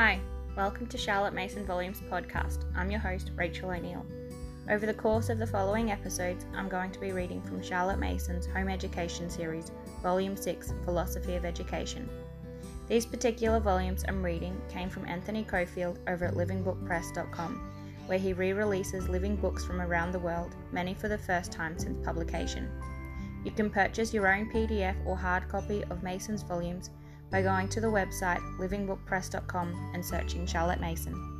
Hi, welcome to Charlotte Mason Volumes podcast. I'm your host, Rachel O'Neill. Over the course of the following episodes, I'm going to be reading from Charlotte Mason's Home Education series, Volume 6 Philosophy of Education. These particular volumes I'm reading came from Anthony Cofield over at livingbookpress.com, where he re releases living books from around the world, many for the first time since publication. You can purchase your own PDF or hard copy of Mason's volumes by going to the website livingbookpress.com and searching Charlotte Mason.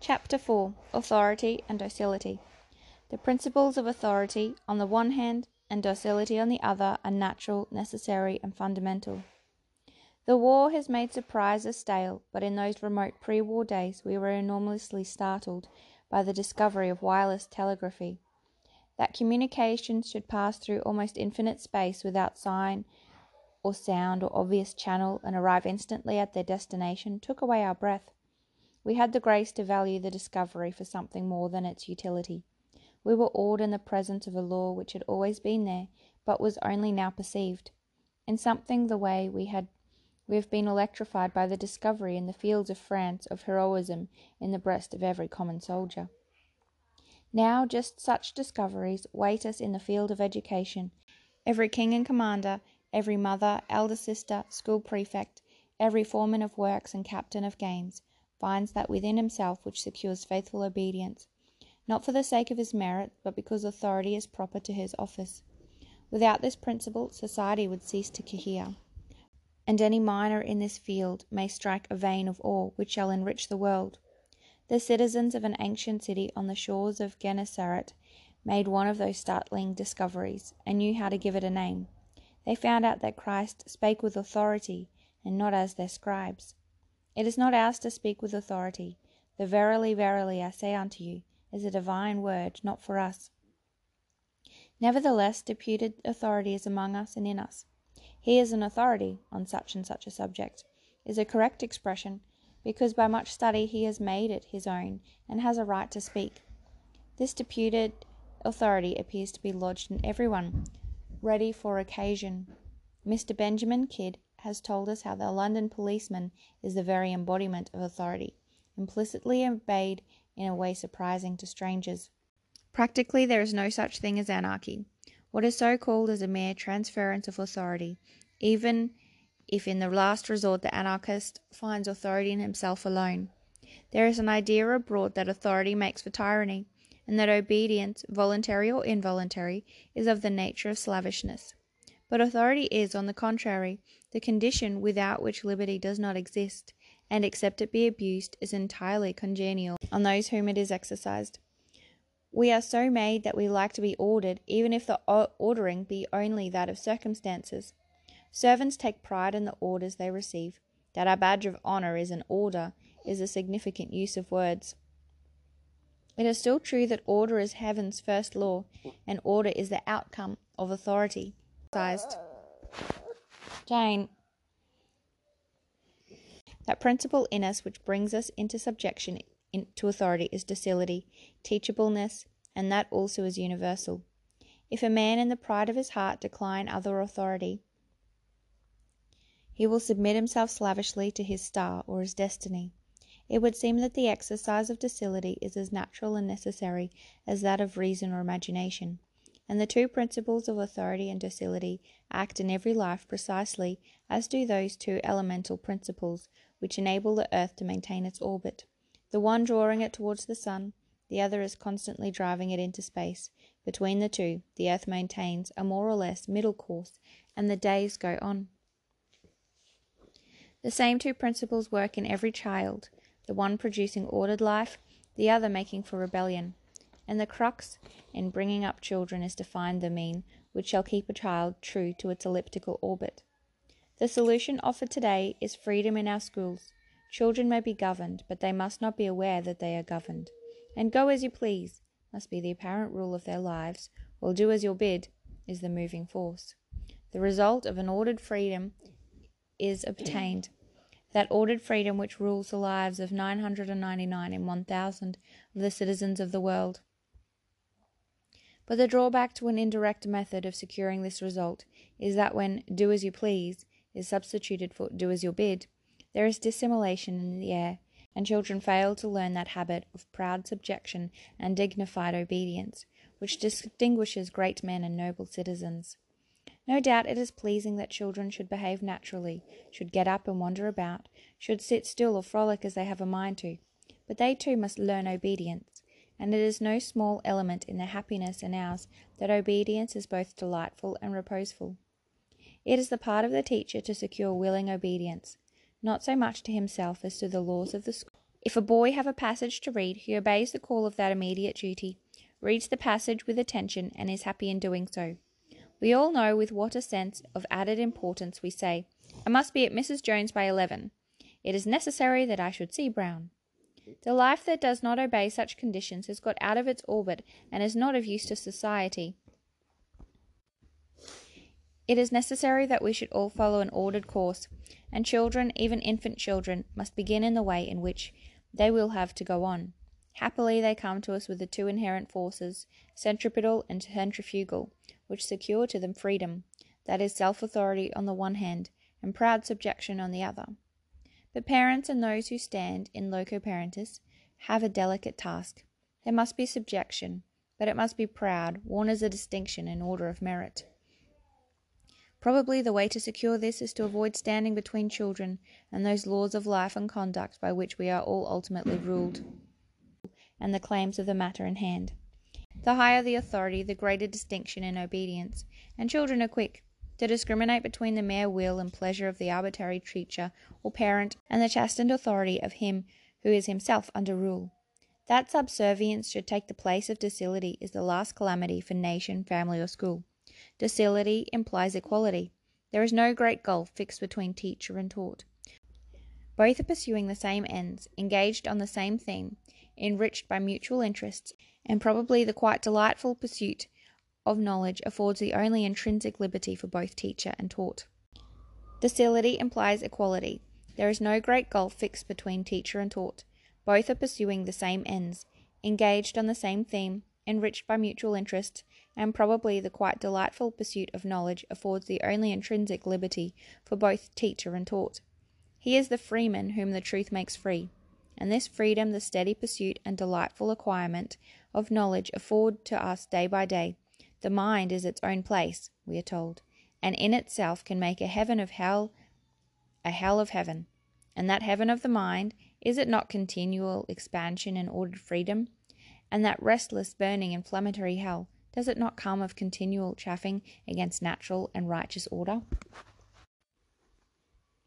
Chapter 4 Authority and Docility. The principles of authority, on the one hand, and docility on the other, are natural, necessary, and fundamental. The war has made surprises stale, but in those remote pre war days we were enormously startled by the discovery of wireless telegraphy. That communications should pass through almost infinite space without sign or sound or obvious channel and arrive instantly at their destination took away our breath. We had the grace to value the discovery for something more than its utility. We were awed in the presence of a law which had always been there, but was only now perceived. In something the way we had we have been electrified by the discovery in the fields of France of heroism in the breast of every common soldier. Now, just such discoveries wait us in the field of education. Every king and commander, every mother, elder sister, school prefect, every foreman of works and captain of games, finds that within himself which secures faithful obedience, not for the sake of his merit, but because authority is proper to his office. Without this principle, society would cease to cohere and any miner in this field may strike a vein of ore which shall enrich the world. The citizens of an ancient city on the shores of Gennesaret made one of those startling discoveries, and knew how to give it a name. They found out that Christ spake with authority, and not as their scribes. It is not ours to speak with authority. The verily, verily, I say unto you, is a divine word, not for us. Nevertheless, deputed authority is among us and in us. He is an authority on such and such a subject, is a correct expression, because by much study he has made it his own and has a right to speak. This deputed authority appears to be lodged in everyone, ready for occasion. Mr. Benjamin Kidd has told us how the London policeman is the very embodiment of authority, implicitly obeyed in a way surprising to strangers. Practically, there is no such thing as anarchy. What is so called is a mere transference of authority, even if in the last resort the anarchist finds authority in himself alone. There is an idea abroad that authority makes for tyranny, and that obedience, voluntary or involuntary, is of the nature of slavishness. But authority is, on the contrary, the condition without which liberty does not exist, and except it be abused, is entirely congenial on those whom it is exercised. We are so made that we like to be ordered, even if the ordering be only that of circumstances. Servants take pride in the orders they receive. That our badge of honour is an order is a significant use of words. It is still true that order is heaven's first law, and order is the outcome of authority. Jane. That principle in us which brings us into subjection to authority is docility, teachableness, and that also is universal. If a man in the pride of his heart decline other authority, he will submit himself slavishly to his star or his destiny. It would seem that the exercise of docility is as natural and necessary as that of reason or imagination, and the two principles of authority and docility act in every life precisely as do those two elemental principles which enable the earth to maintain its orbit the one drawing it towards the sun, the other is constantly driving it into space. Between the two, the earth maintains a more or less middle course, and the days go on. The same two principles work in every child, the one producing ordered life, the other making for rebellion. And the crux in bringing up children is to find the mean which shall keep a child true to its elliptical orbit. The solution offered today is freedom in our schools. Children may be governed, but they must not be aware that they are governed. And go as you please must be the apparent rule of their lives, while do as you're bid is the moving force. The result of an ordered freedom is obtained. That ordered freedom which rules the lives of 999 in 1000 of the citizens of the world. But the drawback to an indirect method of securing this result is that when do as you please is substituted for do as you're bid, there is dissimulation in the air, and children fail to learn that habit of proud subjection and dignified obedience which distinguishes great men and noble citizens. No doubt it is pleasing that children should behave naturally, should get up and wander about, should sit still or frolic as they have a mind to, but they too must learn obedience, and it is no small element in their happiness and ours that obedience is both delightful and reposeful. It is the part of the teacher to secure willing obedience, not so much to himself as to the laws of the school. If a boy have a passage to read, he obeys the call of that immediate duty, reads the passage with attention, and is happy in doing so. We all know with what a sense of added importance we say, I must be at Mrs. Jones by eleven. It is necessary that I should see Brown. The life that does not obey such conditions has got out of its orbit and is not of use to society. It is necessary that we should all follow an ordered course, and children, even infant children, must begin in the way in which they will have to go on. Happily, they come to us with the two inherent forces, centripetal and centrifugal, which secure to them freedom, that is, self authority on the one hand, and proud subjection on the other. But parents and those who stand in loco parentis have a delicate task. There must be subjection, but it must be proud, worn as a distinction and order of merit. Probably the way to secure this is to avoid standing between children and those laws of life and conduct by which we are all ultimately ruled, and the claims of the matter in hand. The higher the authority, the greater distinction in obedience, and children are quick to discriminate between the mere will and pleasure of the arbitrary teacher or parent and the chastened authority of him who is himself under rule. That subservience should take the place of docility is the last calamity for nation, family, or school. Docility implies equality. There is no great gulf fixed between teacher and taught. Both are pursuing the same ends, engaged on the same theme, enriched by mutual interests, and probably the quite delightful pursuit of knowledge affords the only intrinsic liberty for both teacher and taught. Docility implies equality. There is no great gulf fixed between teacher and taught. Both are pursuing the same ends, engaged on the same theme, enriched by mutual interest, and probably the quite delightful pursuit of knowledge affords the only intrinsic liberty for both teacher and taught. He is the freeman whom the truth makes free and this freedom the steady pursuit and delightful acquirement of knowledge afford to us day by day. The mind is its own place, we are told, and in itself can make a heaven of hell a hell of heaven. And that heaven of the mind, is it not continual expansion and ordered freedom? And that restless, burning, inflammatory hell, does it not come of continual chafing against natural and righteous order?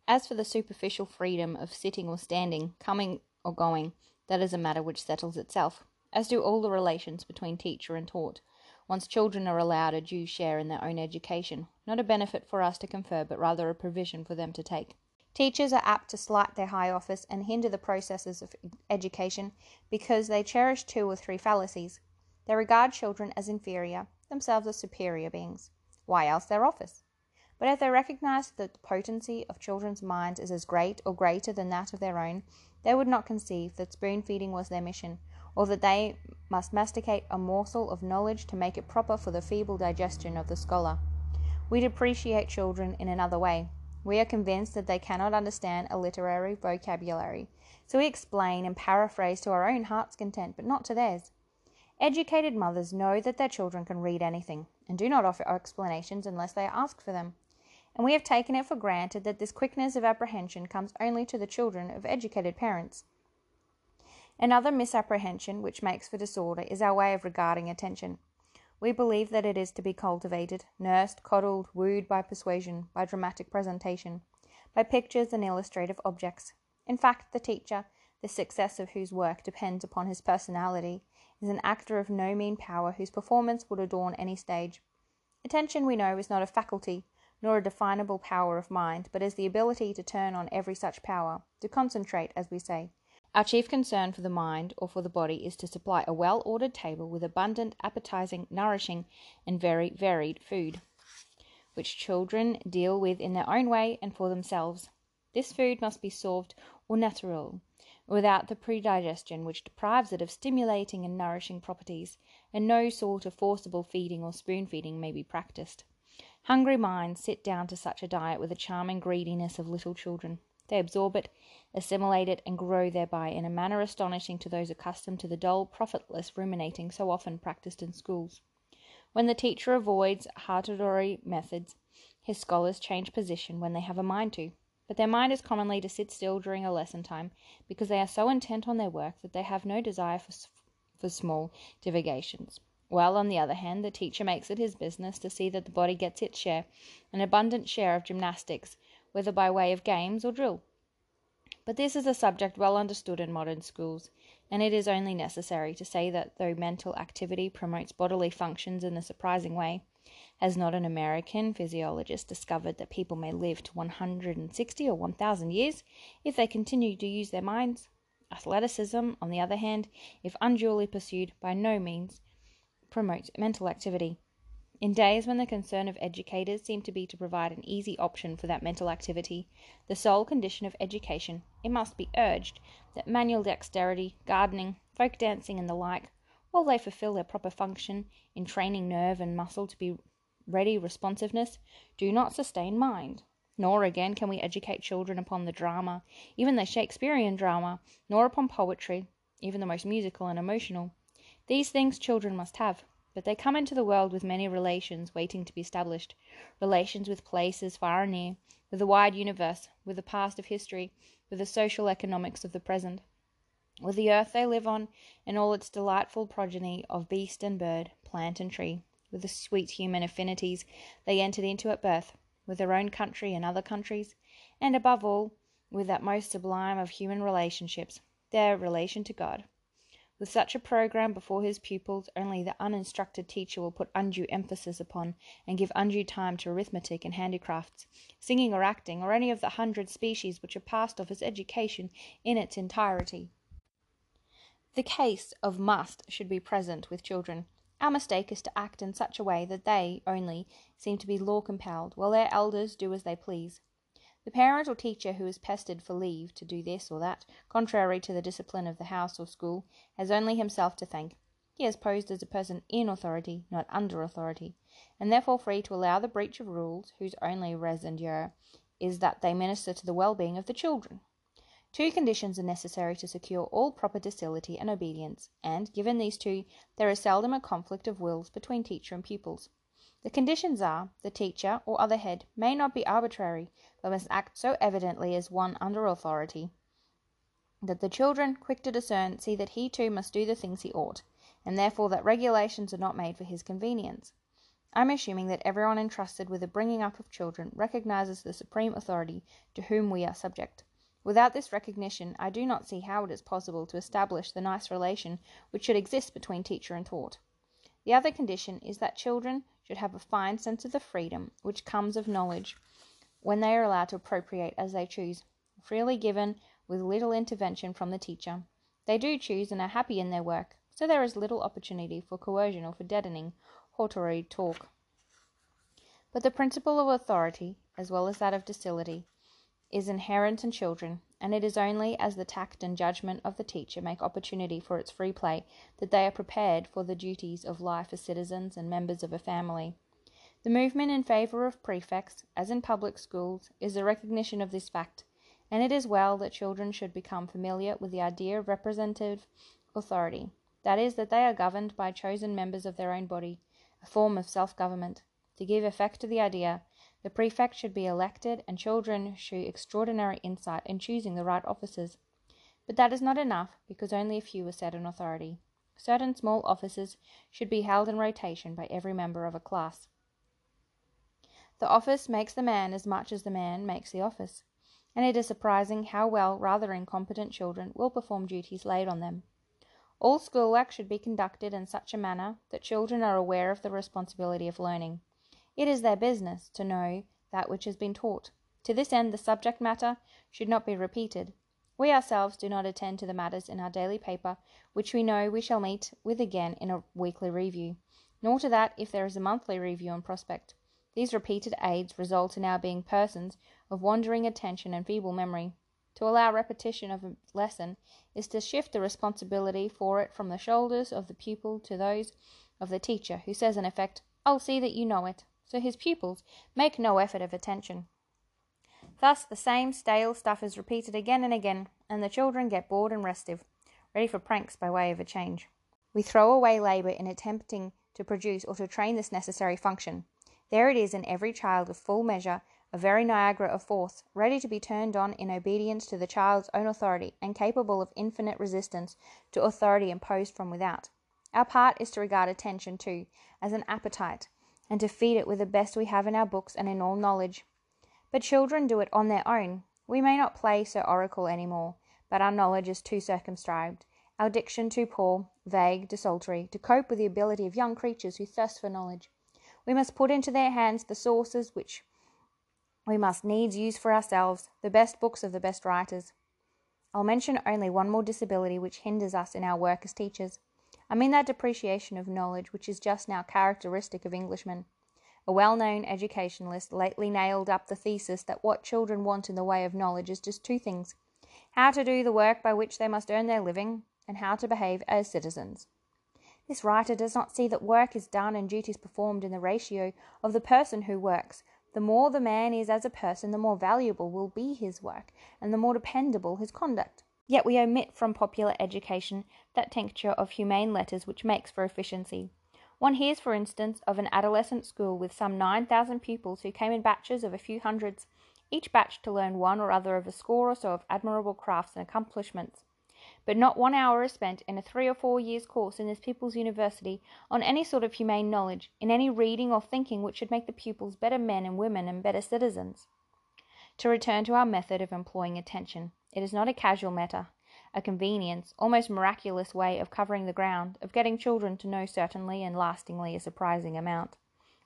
As for the superficial freedom of sitting or standing, coming or going, that is a matter which settles itself, as do all the relations between teacher and taught, once children are allowed a due share in their own education, not a benefit for us to confer, but rather a provision for them to take. Teachers are apt to slight their high office and hinder the processes of education because they cherish two or three fallacies. They regard children as inferior, themselves as superior beings. Why else their office? But if they recognize that the potency of children's minds is as great or greater than that of their own, they would not conceive that spoon feeding was their mission, or that they must masticate a morsel of knowledge to make it proper for the feeble digestion of the scholar. We depreciate children in another way. We are convinced that they cannot understand a literary vocabulary, so we explain and paraphrase to our own heart's content, but not to theirs. Educated mothers know that their children can read anything, and do not offer explanations unless they asked for them and we have taken it for granted that this quickness of apprehension comes only to the children of educated parents. Another misapprehension which makes for disorder is our way of regarding attention. We believe that it is to be cultivated, nursed, coddled, wooed by persuasion, by dramatic presentation, by pictures and illustrative objects. In fact, the teacher, the success of whose work depends upon his personality, is an actor of no mean power whose performance would adorn any stage. Attention, we know, is not a faculty, nor a definable power of mind, but is the ability to turn on every such power, to concentrate, as we say. Our chief concern for the mind or for the body is to supply a well ordered table with abundant, appetizing, nourishing, and very varied food, which children deal with in their own way and for themselves. This food must be served or natural, without the predigestion which deprives it of stimulating and nourishing properties, and no sort of forcible feeding or spoon feeding may be practised. Hungry minds sit down to such a diet with the charming greediness of little children. They absorb it, assimilate it, and grow thereby in a manner astonishing to those accustomed to the dull, profitless ruminating so often practised in schools. When the teacher avoids hortatory methods, his scholars change position when they have a mind to. But their mind is commonly to sit still during a lesson time, because they are so intent on their work that they have no desire for, for small divagations. While, on the other hand, the teacher makes it his business to see that the body gets its share, an abundant share of gymnastics, whether by way of games or drill. But this is a subject well understood in modern schools, and it is only necessary to say that though mental activity promotes bodily functions in a surprising way, has not an American physiologist discovered that people may live to 160 or 1,000 years if they continue to use their minds? Athleticism, on the other hand, if unduly pursued, by no means promotes mental activity. In days when the concern of educators seemed to be to provide an easy option for that mental activity, the sole condition of education, it must be urged that manual dexterity, gardening, folk dancing, and the like, while they fulfill their proper function in training nerve and muscle to be ready responsiveness, do not sustain mind. Nor again can we educate children upon the drama, even the Shakespearean drama, nor upon poetry, even the most musical and emotional. These things children must have. But they come into the world with many relations waiting to be established relations with places far and near, with the wide universe, with the past of history, with the social economics of the present, with the earth they live on and all its delightful progeny of beast and bird, plant and tree, with the sweet human affinities they entered into at birth, with their own country and other countries, and above all, with that most sublime of human relationships, their relation to God. With such a program before his pupils, only the uninstructed teacher will put undue emphasis upon and give undue time to arithmetic and handicrafts, singing or acting, or any of the hundred species which are passed off as education in its entirety. The case of must should be present with children. Our mistake is to act in such a way that they only seem to be law compelled, while their elders do as they please. The parent or teacher who is pestered for leave to do this or that, contrary to the discipline of the house or school, has only himself to thank. He is posed as a person in authority, not under authority, and therefore free to allow the breach of rules whose only raison d'etre is that they minister to the well being of the children. Two conditions are necessary to secure all proper docility and obedience, and, given these two, there is seldom a conflict of wills between teacher and pupils. The conditions are, the teacher or other head may not be arbitrary, but must act so evidently as one under authority, that the children, quick to discern, see that he too must do the things he ought, and therefore that regulations are not made for his convenience. I am assuming that everyone entrusted with the bringing up of children recognizes the supreme authority to whom we are subject. Without this recognition, I do not see how it is possible to establish the nice relation which should exist between teacher and taught. The other condition is that children should have a fine sense of the freedom which comes of knowledge when they are allowed to appropriate as they choose, freely given with little intervention from the teacher. They do choose and are happy in their work, so there is little opportunity for coercion or for deadening hortatory talk. But the principle of authority, as well as that of docility, is inherent in children, and it is only as the tact and judgment of the teacher make opportunity for its free play that they are prepared for the duties of life as citizens and members of a family. The movement in favour of prefects, as in public schools, is the recognition of this fact, and it is well that children should become familiar with the idea of representative authority that is, that they are governed by chosen members of their own body, a form of self government. To give effect to the idea, the prefect should be elected, and children show extraordinary insight in choosing the right officers. But that is not enough, because only a few are set in authority. Certain small offices should be held in rotation by every member of a class. The office makes the man as much as the man makes the office, and it is surprising how well rather incompetent children will perform duties laid on them. All schoolwork should be conducted in such a manner that children are aware of the responsibility of learning. It is their business to know that which has been taught. To this end, the subject matter should not be repeated. We ourselves do not attend to the matters in our daily paper, which we know we shall meet with again in a weekly review, nor to that if there is a monthly review in prospect. These repeated aids result in our being persons of wandering attention and feeble memory. To allow repetition of a lesson is to shift the responsibility for it from the shoulders of the pupil to those of the teacher, who says in effect, I'll see that you know it. So his pupils make no effort of attention. Thus the same stale stuff is repeated again and again, and the children get bored and restive, ready for pranks by way of a change. We throw away labour in attempting to produce or to train this necessary function. There it is in every child of full measure, a very Niagara of force, ready to be turned on in obedience to the child's own authority, and capable of infinite resistance to authority imposed from without. Our part is to regard attention, too, as an appetite, and to feed it with the best we have in our books and in all knowledge. But children do it on their own. We may not play Sir Oracle any more, but our knowledge is too circumscribed, our diction too poor, vague, desultory, to cope with the ability of young creatures who thirst for knowledge. We must put into their hands the sources which we must needs use for ourselves, the best books of the best writers. I'll mention only one more disability which hinders us in our work as teachers. I mean that depreciation of knowledge which is just now characteristic of Englishmen. A well known educationalist lately nailed up the thesis that what children want in the way of knowledge is just two things how to do the work by which they must earn their living, and how to behave as citizens. This writer does not see that work is done and duties performed in the ratio of the person who works, the more the man is as a person, the more valuable will be his work, and the more dependable his conduct. Yet we omit from popular education that tincture of humane letters which makes for efficiency. One hears, for instance, of an adolescent school with some 9,000 pupils who came in batches of a few hundreds, each batch to learn one or other of a score or so of admirable crafts and accomplishments. But not one hour is spent in a three or four years' course in this People's University on any sort of humane knowledge, in any reading or thinking which should make the pupils better men and women and better citizens. To return to our method of employing attention, it is not a casual matter, a convenience, almost miraculous way of covering the ground, of getting children to know certainly and lastingly a surprising amount.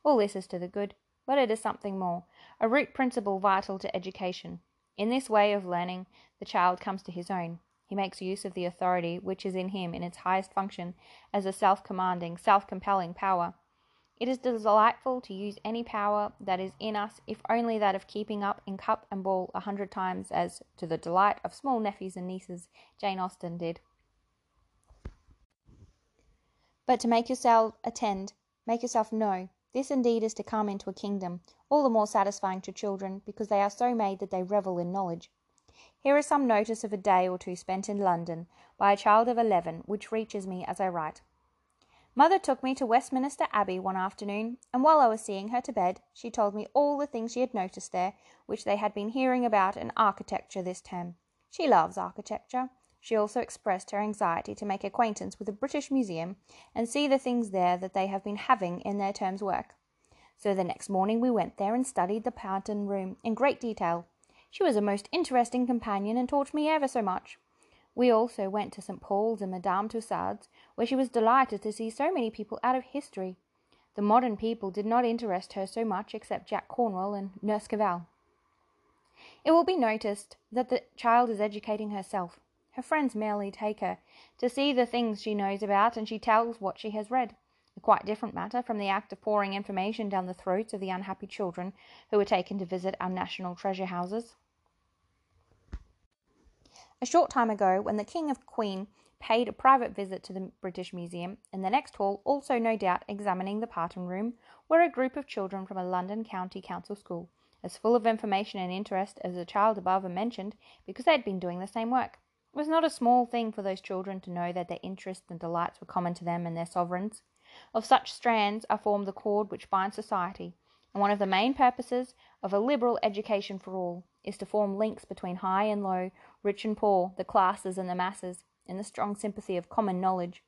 All this is to the good, but it is something more, a root principle vital to education. In this way of learning, the child comes to his own. He makes use of the authority which is in him in its highest function as a self commanding, self compelling power. It is delightful to use any power that is in us, if only that of keeping up in cup and ball a hundred times, as, to the delight of small nephews and nieces, Jane Austen did. But to make yourself attend, make yourself know, this indeed is to come into a kingdom, all the more satisfying to children, because they are so made that they revel in knowledge. Here is some notice of a day or two spent in London by a child of eleven, which reaches me as I write. Mother took me to Westminster Abbey one afternoon, and while I was seeing her to bed, she told me all the things she had noticed there, which they had been hearing about in architecture this term. She loves architecture. She also expressed her anxiety to make acquaintance with the British Museum and see the things there that they have been having in their term's work. So the next morning we went there and studied the Parthenon Room in great detail. She was a most interesting companion and taught me ever so much. We also went to St. Paul's and Madame Tussaud's, where she was delighted to see so many people out of history. The modern people did not interest her so much except Jack Cornwell and Nurse Cavell. It will be noticed that the child is educating herself. Her friends merely take her to see the things she knows about, and she tells what she has read a quite different matter from the act of pouring information down the throats of the unhappy children who were taken to visit our national treasure houses. A short time ago, when the King and Queen paid a private visit to the British Museum, in the next hall, also no doubt examining the Parthenon Room, were a group of children from a London County Council school, as full of information and interest as the child above mentioned, because they had been doing the same work. It was not a small thing for those children to know that their interests and delights were common to them and their sovereigns. Of such strands are formed the cord which binds society, and one of the main purposes of a liberal education for all is to form links between high and low, rich and poor, the classes and the masses, in the strong sympathy of common knowledge.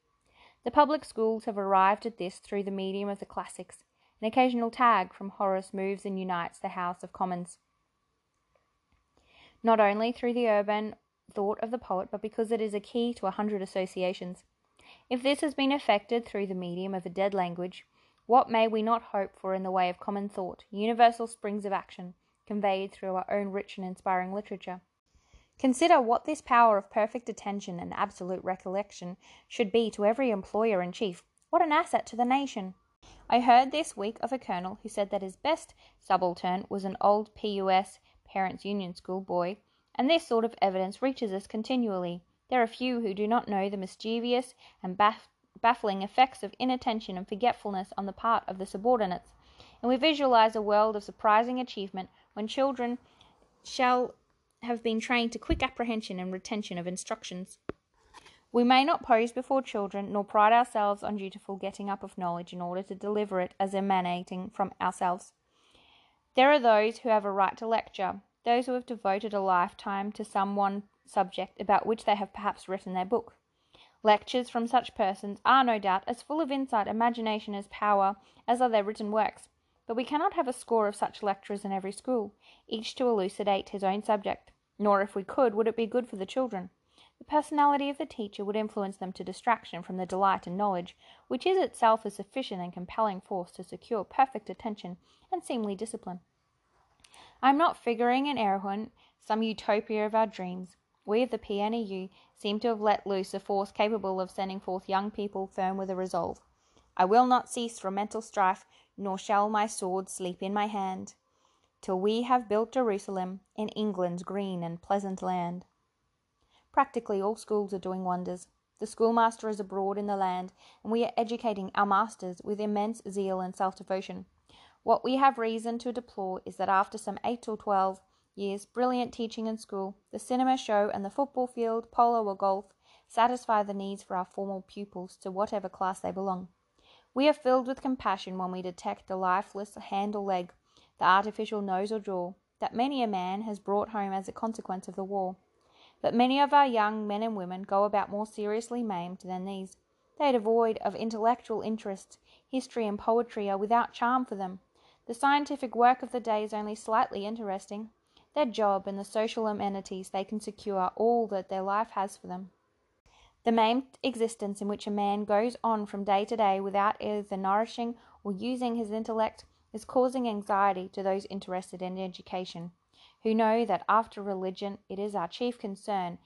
The public schools have arrived at this through the medium of the classics. An occasional tag from Horace moves and unites the House of Commons. Not only through the urban thought of the poet, but because it is a key to a hundred associations. If this has been effected through the medium of a dead language, what may we not hope for in the way of common thought, universal springs of action, conveyed through our own rich and inspiring literature? Consider what this power of perfect attention and absolute recollection should be to every employer in chief. What an asset to the nation! I heard this week of a colonel who said that his best subaltern was an old PUS Parents' Union School boy and this sort of evidence reaches us continually. There are few who do not know the mischievous and baff- baffling effects of inattention and forgetfulness on the part of the subordinates, and we visualize a world of surprising achievement when children shall have been trained to quick apprehension and retention of instructions. We may not pose before children, nor pride ourselves on dutiful getting up of knowledge in order to deliver it as emanating from ourselves. There are those who have a right to lecture, those who have devoted a lifetime to some one subject about which they have perhaps written their book. Lectures from such persons are, no doubt, as full of insight, imagination, as power as are their written works. But we cannot have a score of such lecturers in every school, each to elucidate his own subject. Nor, if we could, would it be good for the children. The personality of the teacher would influence them to distraction from the delight in knowledge, which is itself a sufficient and compelling force to secure perfect attention and seemly discipline. I am not figuring in Erewhon, some utopia of our dreams. We of the PNEU seem to have let loose a force capable of sending forth young people firm with a resolve. I will not cease from mental strife, nor shall my sword sleep in my hand, till we have built Jerusalem in England's green and pleasant land. Practically all schools are doing wonders. The schoolmaster is abroad in the land, and we are educating our masters with immense zeal and self devotion. What we have reason to deplore is that after some eight or twelve years' brilliant teaching in school, the cinema show and the football field, polo or golf, satisfy the needs for our formal pupils to whatever class they belong. We are filled with compassion when we detect the lifeless hand or leg, the artificial nose or jaw, that many a man has brought home as a consequence of the war. But many of our young men and women go about more seriously maimed than these. They are devoid of intellectual interests. History and poetry are without charm for them. The scientific work of the day is only slightly interesting. Their job and the social amenities they can secure are all that their life has for them. The maimed existence in which a man goes on from day to day without either nourishing or using his intellect is causing anxiety to those interested in education who know that after religion it is our chief concern,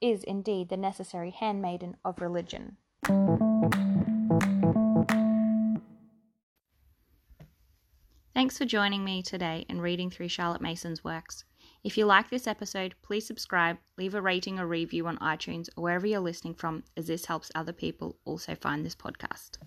is indeed the necessary handmaiden of religion. Thanks for joining me today in reading through Charlotte Mason's works. If you like this episode, please subscribe, leave a rating or review on iTunes or wherever you're listening from, as this helps other people also find this podcast.